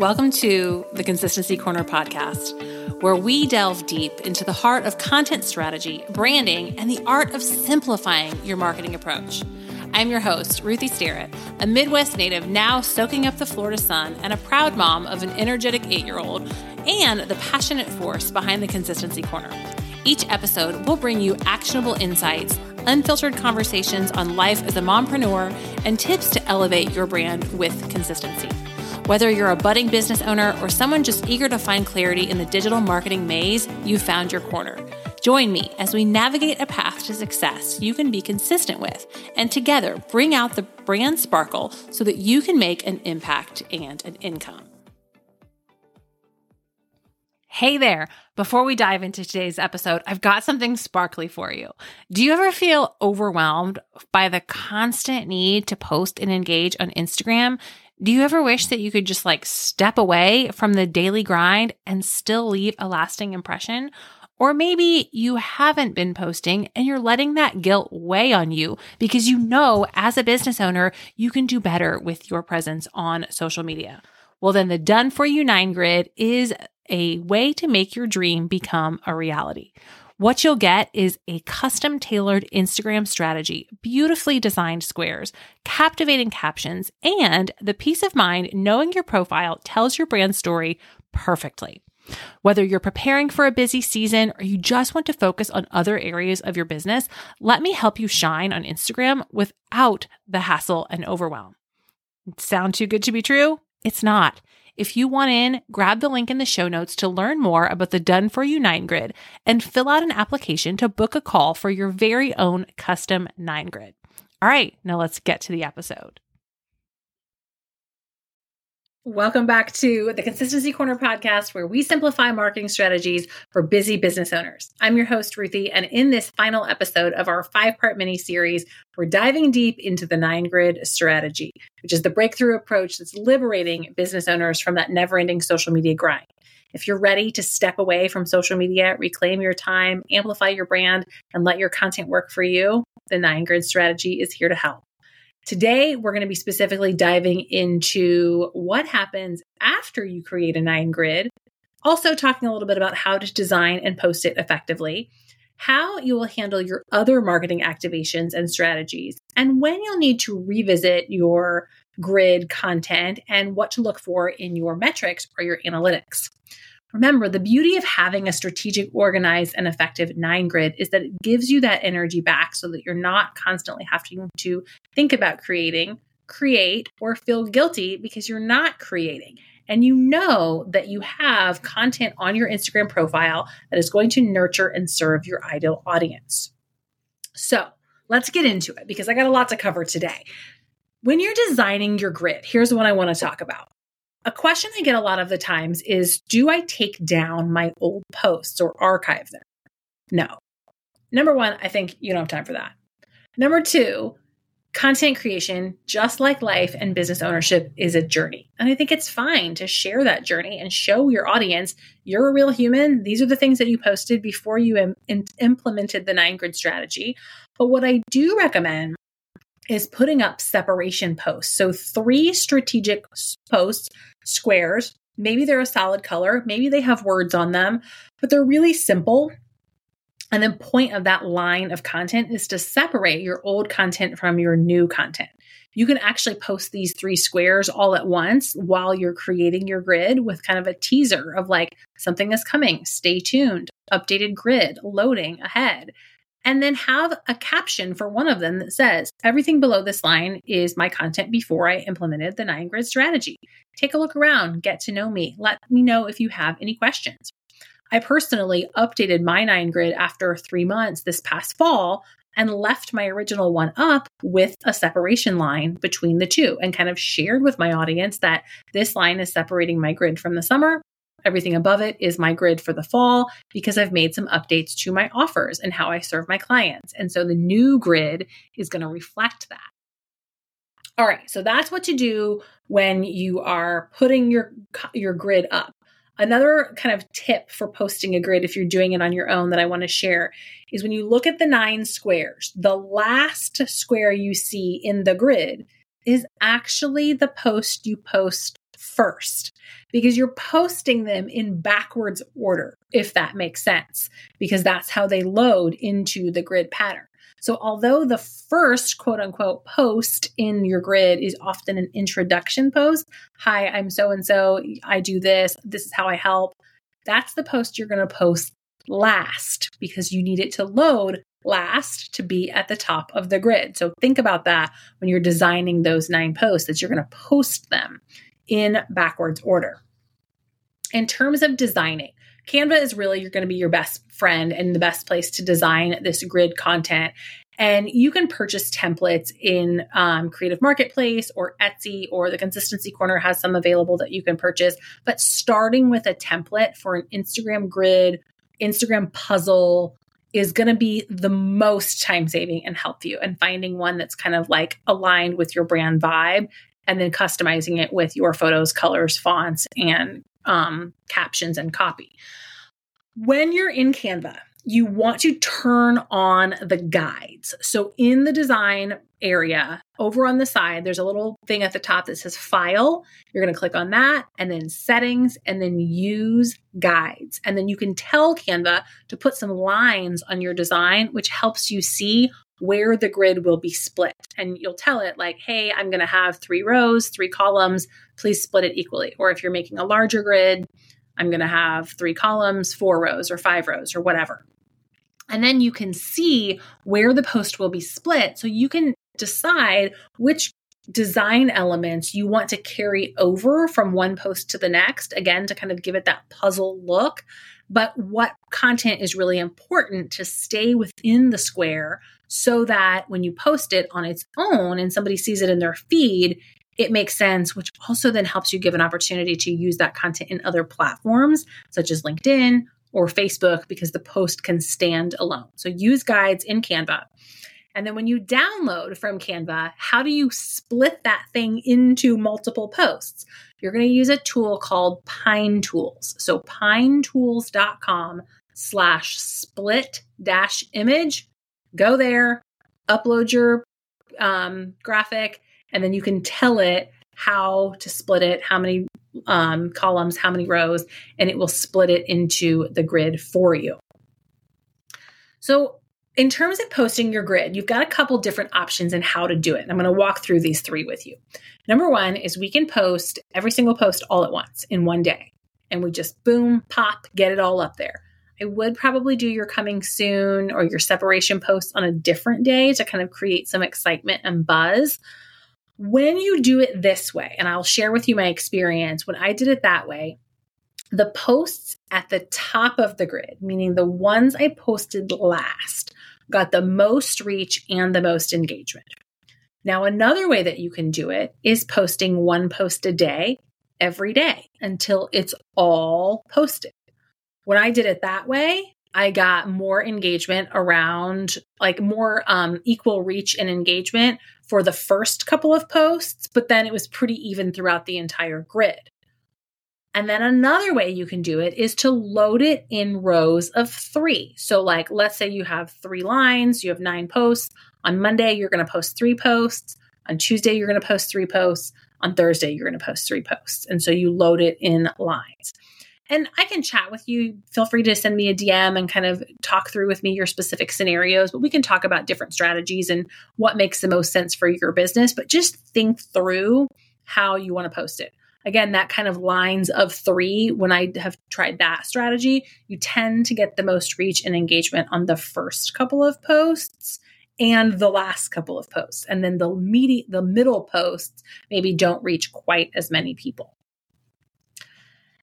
Welcome to the Consistency Corner podcast, where we delve deep into the heart of content strategy, branding, and the art of simplifying your marketing approach. I'm your host, Ruthie Starrett, a Midwest native now soaking up the Florida sun and a proud mom of an energetic eight year old and the passionate force behind the Consistency Corner. Each episode will bring you actionable insights, unfiltered conversations on life as a mompreneur, and tips to elevate your brand with consistency. Whether you're a budding business owner or someone just eager to find clarity in the digital marketing maze, you found your corner. Join me as we navigate a path to success you can be consistent with, and together bring out the brand sparkle so that you can make an impact and an income. Hey there. Before we dive into today's episode, I've got something sparkly for you. Do you ever feel overwhelmed by the constant need to post and engage on Instagram? Do you ever wish that you could just like step away from the daily grind and still leave a lasting impression? Or maybe you haven't been posting and you're letting that guilt weigh on you because you know as a business owner, you can do better with your presence on social media. Well, then the Done For You 9 Grid is a way to make your dream become a reality. What you'll get is a custom tailored Instagram strategy, beautifully designed squares, captivating captions, and the peace of mind knowing your profile tells your brand story perfectly. Whether you're preparing for a busy season or you just want to focus on other areas of your business, let me help you shine on Instagram without the hassle and overwhelm. Sound too good to be true? It's not. If you want in, grab the link in the show notes to learn more about the Done For You 9 Grid and fill out an application to book a call for your very own custom 9 Grid. All right, now let's get to the episode. Welcome back to the Consistency Corner podcast, where we simplify marketing strategies for busy business owners. I'm your host, Ruthie, and in this final episode of our five part mini series, we're diving deep into the nine grid strategy, which is the breakthrough approach that's liberating business owners from that never ending social media grind. If you're ready to step away from social media, reclaim your time, amplify your brand, and let your content work for you, the nine grid strategy is here to help. Today, we're going to be specifically diving into what happens after you create a nine grid, also talking a little bit about how to design and post it effectively, how you will handle your other marketing activations and strategies, and when you'll need to revisit your grid content and what to look for in your metrics or your analytics. Remember, the beauty of having a strategic, organized, and effective nine grid is that it gives you that energy back so that you're not constantly having to think about creating, create, or feel guilty because you're not creating. And you know that you have content on your Instagram profile that is going to nurture and serve your ideal audience. So let's get into it because I got a lot to cover today. When you're designing your grid, here's what I want to talk about. A question I get a lot of the times is Do I take down my old posts or archive them? No. Number one, I think you don't have time for that. Number two, content creation, just like life and business ownership, is a journey. And I think it's fine to share that journey and show your audience you're a real human. These are the things that you posted before you Im- implemented the nine grid strategy. But what I do recommend is putting up separation posts. So, three strategic posts, squares. Maybe they're a solid color, maybe they have words on them, but they're really simple. And the point of that line of content is to separate your old content from your new content. You can actually post these three squares all at once while you're creating your grid with kind of a teaser of like something is coming, stay tuned, updated grid, loading ahead and then have a caption for one of them that says, Everything below this line is my content before I implemented the nine grid strategy. Take a look around, get to know me, let me know if you have any questions. I personally updated my nine grid after three months this past fall and left my original one up with a separation line between the two and kind of shared with my audience that this line is separating my grid from the summer Everything above it is my grid for the fall because I've made some updates to my offers and how I serve my clients. And so the new grid is going to reflect that. All right, so that's what to do when you are putting your your grid up. Another kind of tip for posting a grid if you're doing it on your own that I want to share is when you look at the nine squares, the last square you see in the grid is actually the post you post first because you're posting them in backwards order, if that makes sense, because that's how they load into the grid pattern. So, although the first quote unquote post in your grid is often an introduction post, hi, I'm so and so, I do this, this is how I help, that's the post you're going to post last because you need it to load last to be at the top of the grid. So, think about that when you're designing those nine posts, that you're going to post them in backwards order. In terms of designing, Canva is really you're going to be your best friend and the best place to design this grid content. And you can purchase templates in um, Creative Marketplace or Etsy, or the Consistency Corner has some available that you can purchase. But starting with a template for an Instagram grid, Instagram puzzle, is going to be the most time saving and help you and finding one that's kind of like aligned with your brand vibe and then customizing it with your photos, colors, fonts, and um, captions and copy. When you're in Canva, you want to turn on the guides. So in the design area, over on the side, there's a little thing at the top that says file. You're going to click on that and then settings and then use guides. And then you can tell Canva to put some lines on your design, which helps you see where the grid will be split. And you'll tell it, like, hey, I'm going to have three rows, three columns. Please split it equally. Or if you're making a larger grid, I'm going to have three columns, four rows, or five rows, or whatever. And then you can see where the post will be split. So you can decide which design elements you want to carry over from one post to the next, again, to kind of give it that puzzle look. But what content is really important to stay within the square so that when you post it on its own and somebody sees it in their feed, it makes sense, which also then helps you give an opportunity to use that content in other platforms such as LinkedIn or Facebook because the post can stand alone. So use guides in Canva. And then when you download from Canva, how do you split that thing into multiple posts? You're going to use a tool called Pine Tools. So pinetools.com slash split dash image go there, upload your um, graphic, and then you can tell it how to split it, how many um, columns, how many rows, and it will split it into the grid for you. So, in terms of posting your grid, you've got a couple different options in how to do it. I'm going to walk through these three with you. Number one is we can post every single post all at once in one day, and we just boom, pop, get it all up there. I would probably do your coming soon or your separation post on a different day to kind of create some excitement and buzz. When you do it this way, and I'll share with you my experience, when I did it that way, the posts at the top of the grid, meaning the ones I posted last, got the most reach and the most engagement. Now, another way that you can do it is posting one post a day every day until it's all posted when I did it that way, I got more engagement around like more um, equal reach and engagement for the first couple of posts, but then it was pretty even throughout the entire grid. And then another way you can do it is to load it in rows of three. So, like, let's say you have three lines, you have nine posts. On Monday, you're going to post three posts. On Tuesday, you're going to post three posts. On Thursday, you're going to post three posts. And so you load it in lines and I can chat with you. Feel free to send me a DM and kind of talk through with me your specific scenarios, but we can talk about different strategies and what makes the most sense for your business. But just think through how you want to post it. Again, that kind of lines of three, when I have tried that strategy, you tend to get the most reach and engagement on the first couple of posts and the last couple of posts. And then the medi- the middle posts maybe don't reach quite as many people.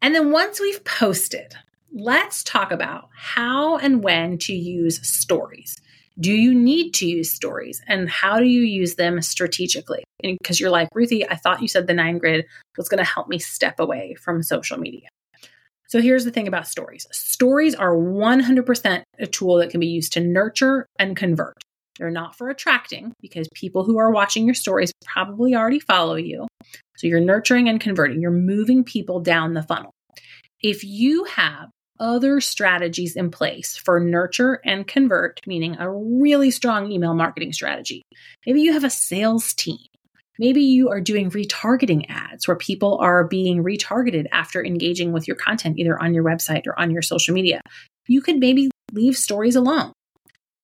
And then once we've posted, let's talk about how and when to use stories. Do you need to use stories and how do you use them strategically? Because you're like, Ruthie, I thought you said the nine grid was going to help me step away from social media. So here's the thing about stories stories are 100% a tool that can be used to nurture and convert. They're not for attracting because people who are watching your stories probably already follow you. So you're nurturing and converting, you're moving people down the funnel. If you have other strategies in place for nurture and convert, meaning a really strong email marketing strategy, maybe you have a sales team Maybe you are doing retargeting ads where people are being retargeted after engaging with your content, either on your website or on your social media. You could maybe leave stories alone.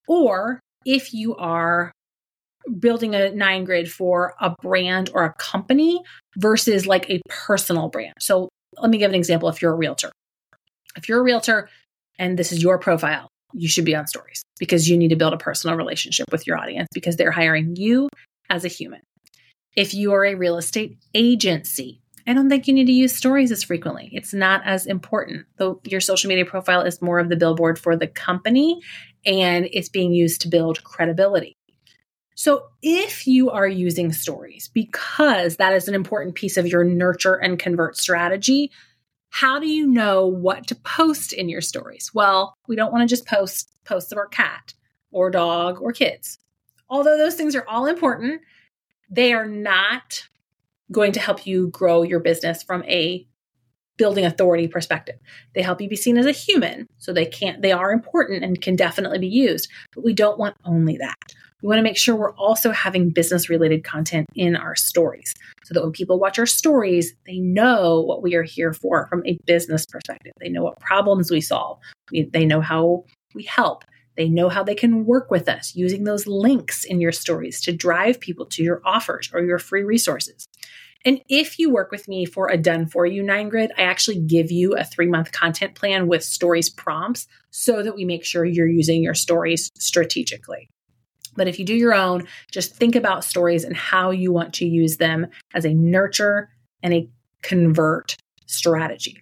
Or if you are building a nine grid for a brand or a company versus like a personal brand. So let me give an example if you're a realtor. If you're a realtor and this is your profile, you should be on stories because you need to build a personal relationship with your audience because they're hiring you as a human. If you are a real estate agency, I don't think you need to use stories as frequently. It's not as important. Though your social media profile is more of the billboard for the company and it's being used to build credibility. So, if you are using stories because that is an important piece of your nurture and convert strategy, how do you know what to post in your stories? Well, we don't want to just post posts of our cat or dog or kids. Although those things are all important, they are not going to help you grow your business from a building authority perspective. They help you be seen as a human, so they can't they are important and can definitely be used, but we don't want only that. We want to make sure we're also having business related content in our stories so that when people watch our stories, they know what we are here for from a business perspective. They know what problems we solve. We, they know how we help. They know how they can work with us using those links in your stories to drive people to your offers or your free resources. And if you work with me for a done for you nine grid, I actually give you a three month content plan with stories prompts so that we make sure you're using your stories strategically. But if you do your own, just think about stories and how you want to use them as a nurture and a convert strategy.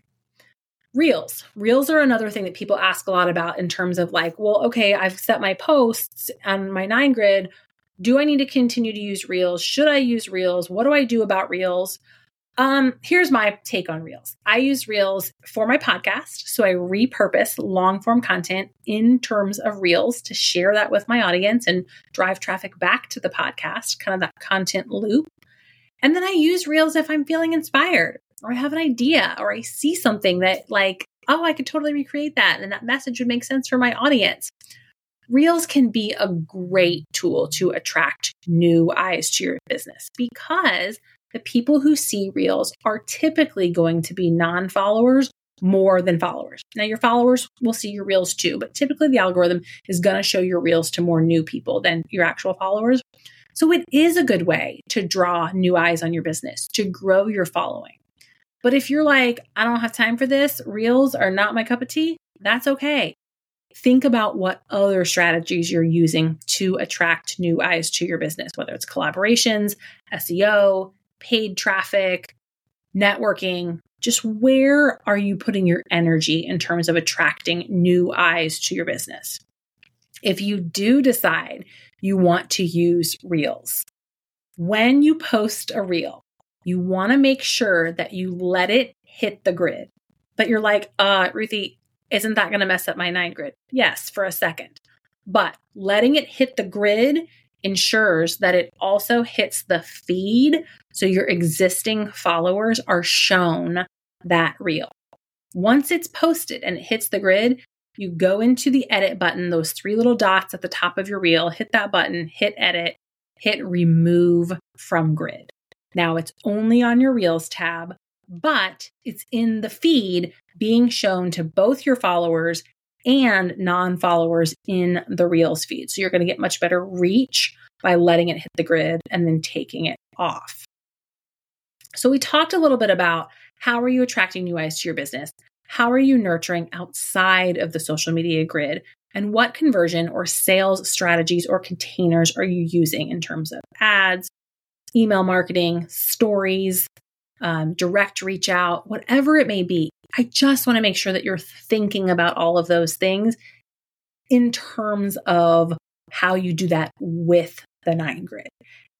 Reels. Reels are another thing that people ask a lot about in terms of like, well, okay, I've set my posts on my nine grid. Do I need to continue to use Reels? Should I use Reels? What do I do about Reels? Um, here's my take on Reels. I use Reels for my podcast. So I repurpose long form content in terms of Reels to share that with my audience and drive traffic back to the podcast, kind of that content loop. And then I use Reels if I'm feeling inspired or I have an idea or I see something that, like, oh, I could totally recreate that and that message would make sense for my audience. Reels can be a great tool to attract new eyes to your business because the people who see reels are typically going to be non followers more than followers. Now, your followers will see your reels too, but typically the algorithm is going to show your reels to more new people than your actual followers. So it is a good way to draw new eyes on your business, to grow your following. But if you're like, I don't have time for this, reels are not my cup of tea, that's okay. Think about what other strategies you're using to attract new eyes to your business, whether it's collaborations, SEO, paid traffic, networking, just where are you putting your energy in terms of attracting new eyes to your business? If you do decide you want to use reels, when you post a reel, you want to make sure that you let it hit the grid. But you're like, uh, Ruthie, isn't that going to mess up my nine grid? Yes, for a second. But letting it hit the grid ensures that it also hits the feed so your existing followers are shown that reel. Once it's posted and it hits the grid, you go into the edit button, those three little dots at the top of your reel, hit that button, hit edit, hit remove from grid. Now it's only on your Reels tab, but it's in the feed being shown to both your followers and non followers in the Reels feed. So you're going to get much better reach by letting it hit the grid and then taking it off. So we talked a little bit about how are you attracting new eyes to your business? How are you nurturing outside of the social media grid? And what conversion or sales strategies or containers are you using in terms of ads, email marketing, stories, um, direct reach out, whatever it may be. I just want to make sure that you're thinking about all of those things in terms of how you do that with the nine grid.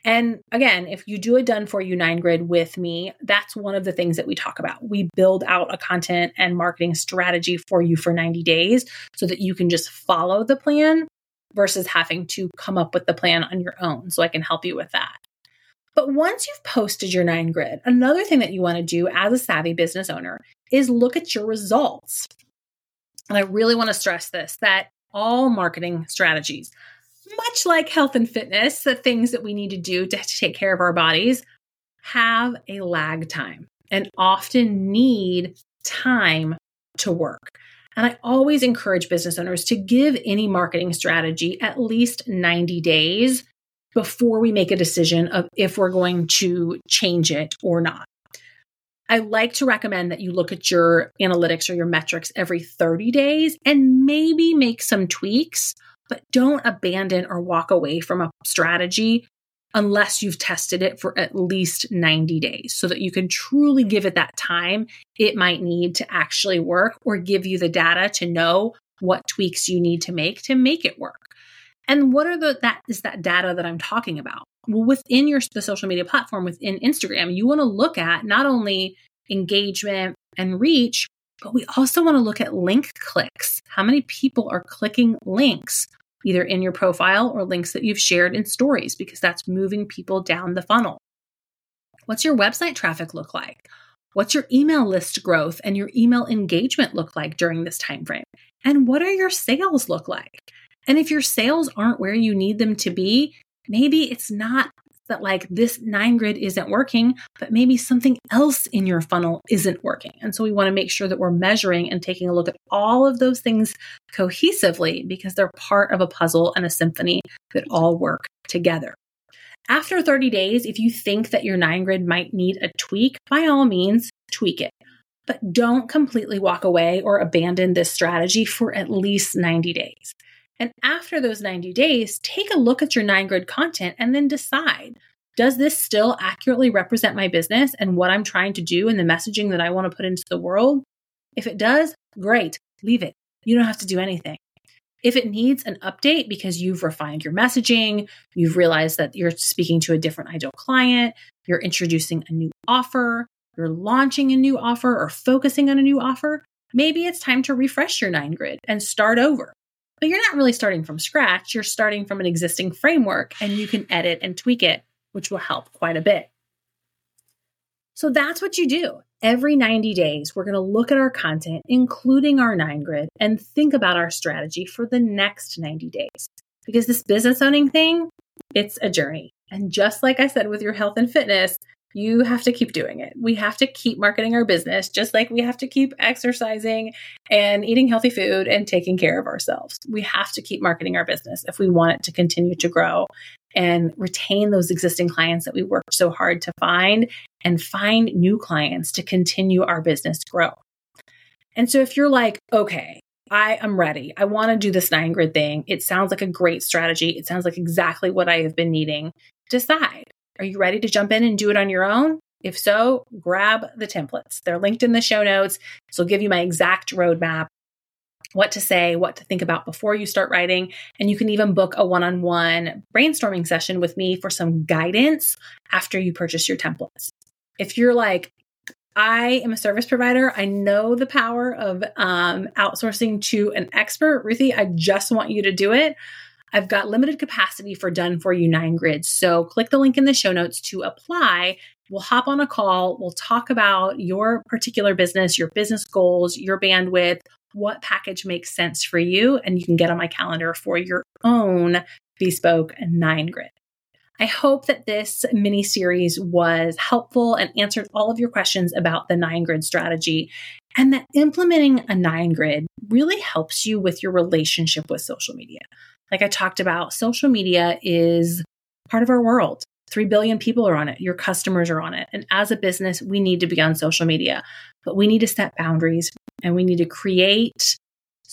And again, if you do a done for you nine grid with me, that's one of the things that we talk about. We build out a content and marketing strategy for you for 90 days so that you can just follow the plan versus having to come up with the plan on your own. So I can help you with that. But once you've posted your nine grid, another thing that you want to do as a savvy business owner is look at your results. And I really want to stress this that all marketing strategies, much like health and fitness, the things that we need to do to take care of our bodies have a lag time and often need time to work. And I always encourage business owners to give any marketing strategy at least 90 days before we make a decision of if we're going to change it or not. I like to recommend that you look at your analytics or your metrics every 30 days and maybe make some tweaks, but don't abandon or walk away from a strategy unless you've tested it for at least 90 days so that you can truly give it that time it might need to actually work or give you the data to know what tweaks you need to make to make it work. And what are the that is that data that I'm talking about? Well, within your the social media platform within Instagram, you want to look at not only engagement and reach, but we also want to look at link clicks. How many people are clicking links? either in your profile or links that you've shared in stories, because that's moving people down the funnel. What's your website traffic look like? What's your email list growth and your email engagement look like during this time frame? And what are your sales look like? And if your sales aren't where you need them to be, maybe it's not that like this nine grid isn't working, but maybe something else in your funnel isn't working. And so we want to make sure that we're measuring and taking a look at all of those things cohesively because they're part of a puzzle and a symphony that all work together. After 30 days, if you think that your nine grid might need a tweak, by all means, tweak it. But don't completely walk away or abandon this strategy for at least 90 days. And after those 90 days, take a look at your nine grid content and then decide does this still accurately represent my business and what I'm trying to do and the messaging that I want to put into the world? If it does, great, leave it. You don't have to do anything. If it needs an update because you've refined your messaging, you've realized that you're speaking to a different ideal client, you're introducing a new offer, you're launching a new offer or focusing on a new offer, maybe it's time to refresh your nine grid and start over. But you're not really starting from scratch. You're starting from an existing framework and you can edit and tweak it, which will help quite a bit. So that's what you do. Every 90 days, we're going to look at our content, including our nine grid, and think about our strategy for the next 90 days. Because this business owning thing, it's a journey. And just like I said with your health and fitness, you have to keep doing it. We have to keep marketing our business, just like we have to keep exercising and eating healthy food and taking care of ourselves. We have to keep marketing our business if we want it to continue to grow and retain those existing clients that we worked so hard to find and find new clients to continue our business grow. And so if you're like, okay, I am ready. I want to do this nine grid thing. It sounds like a great strategy. It sounds like exactly what I have been needing. Decide are you ready to jump in and do it on your own? If so, grab the templates. They're linked in the show notes. So, I'll give you my exact roadmap, what to say, what to think about before you start writing. And you can even book a one on one brainstorming session with me for some guidance after you purchase your templates. If you're like, I am a service provider. I know the power of um, outsourcing to an expert. Ruthie, I just want you to do it. I've got limited capacity for done for you nine grids. So click the link in the show notes to apply. We'll hop on a call. We'll talk about your particular business, your business goals, your bandwidth, what package makes sense for you. And you can get on my calendar for your own bespoke nine grid. I hope that this mini series was helpful and answered all of your questions about the nine grid strategy and that implementing a nine grid really helps you with your relationship with social media. Like I talked about, social media is part of our world. 3 billion people are on it. Your customers are on it. And as a business, we need to be on social media, but we need to set boundaries and we need to create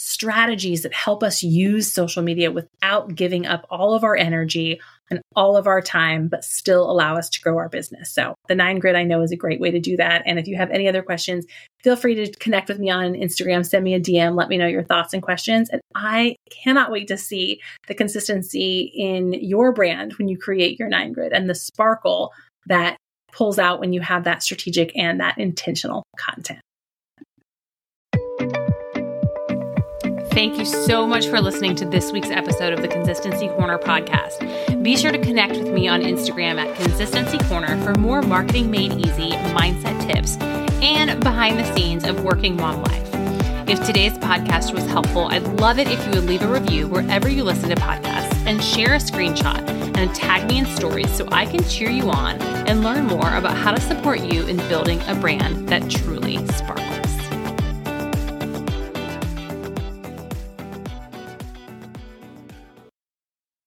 strategies that help us use social media without giving up all of our energy and all of our time, but still allow us to grow our business. So, the nine grid I know is a great way to do that. And if you have any other questions, feel free to connect with me on Instagram, send me a DM, let me know your thoughts and questions. And I cannot wait to see the consistency in your brand when you create your nine grid and the sparkle that pulls out when you have that strategic and that intentional content. Thank you so much for listening to this week's episode of the Consistency Corner podcast. Be sure to connect with me on Instagram at Consistency Corner for more marketing made easy mindset tips and behind the scenes of working mom life. If today's podcast was helpful, I'd love it if you would leave a review wherever you listen to podcasts and share a screenshot and tag me in stories so I can cheer you on and learn more about how to support you in building a brand that truly sparks.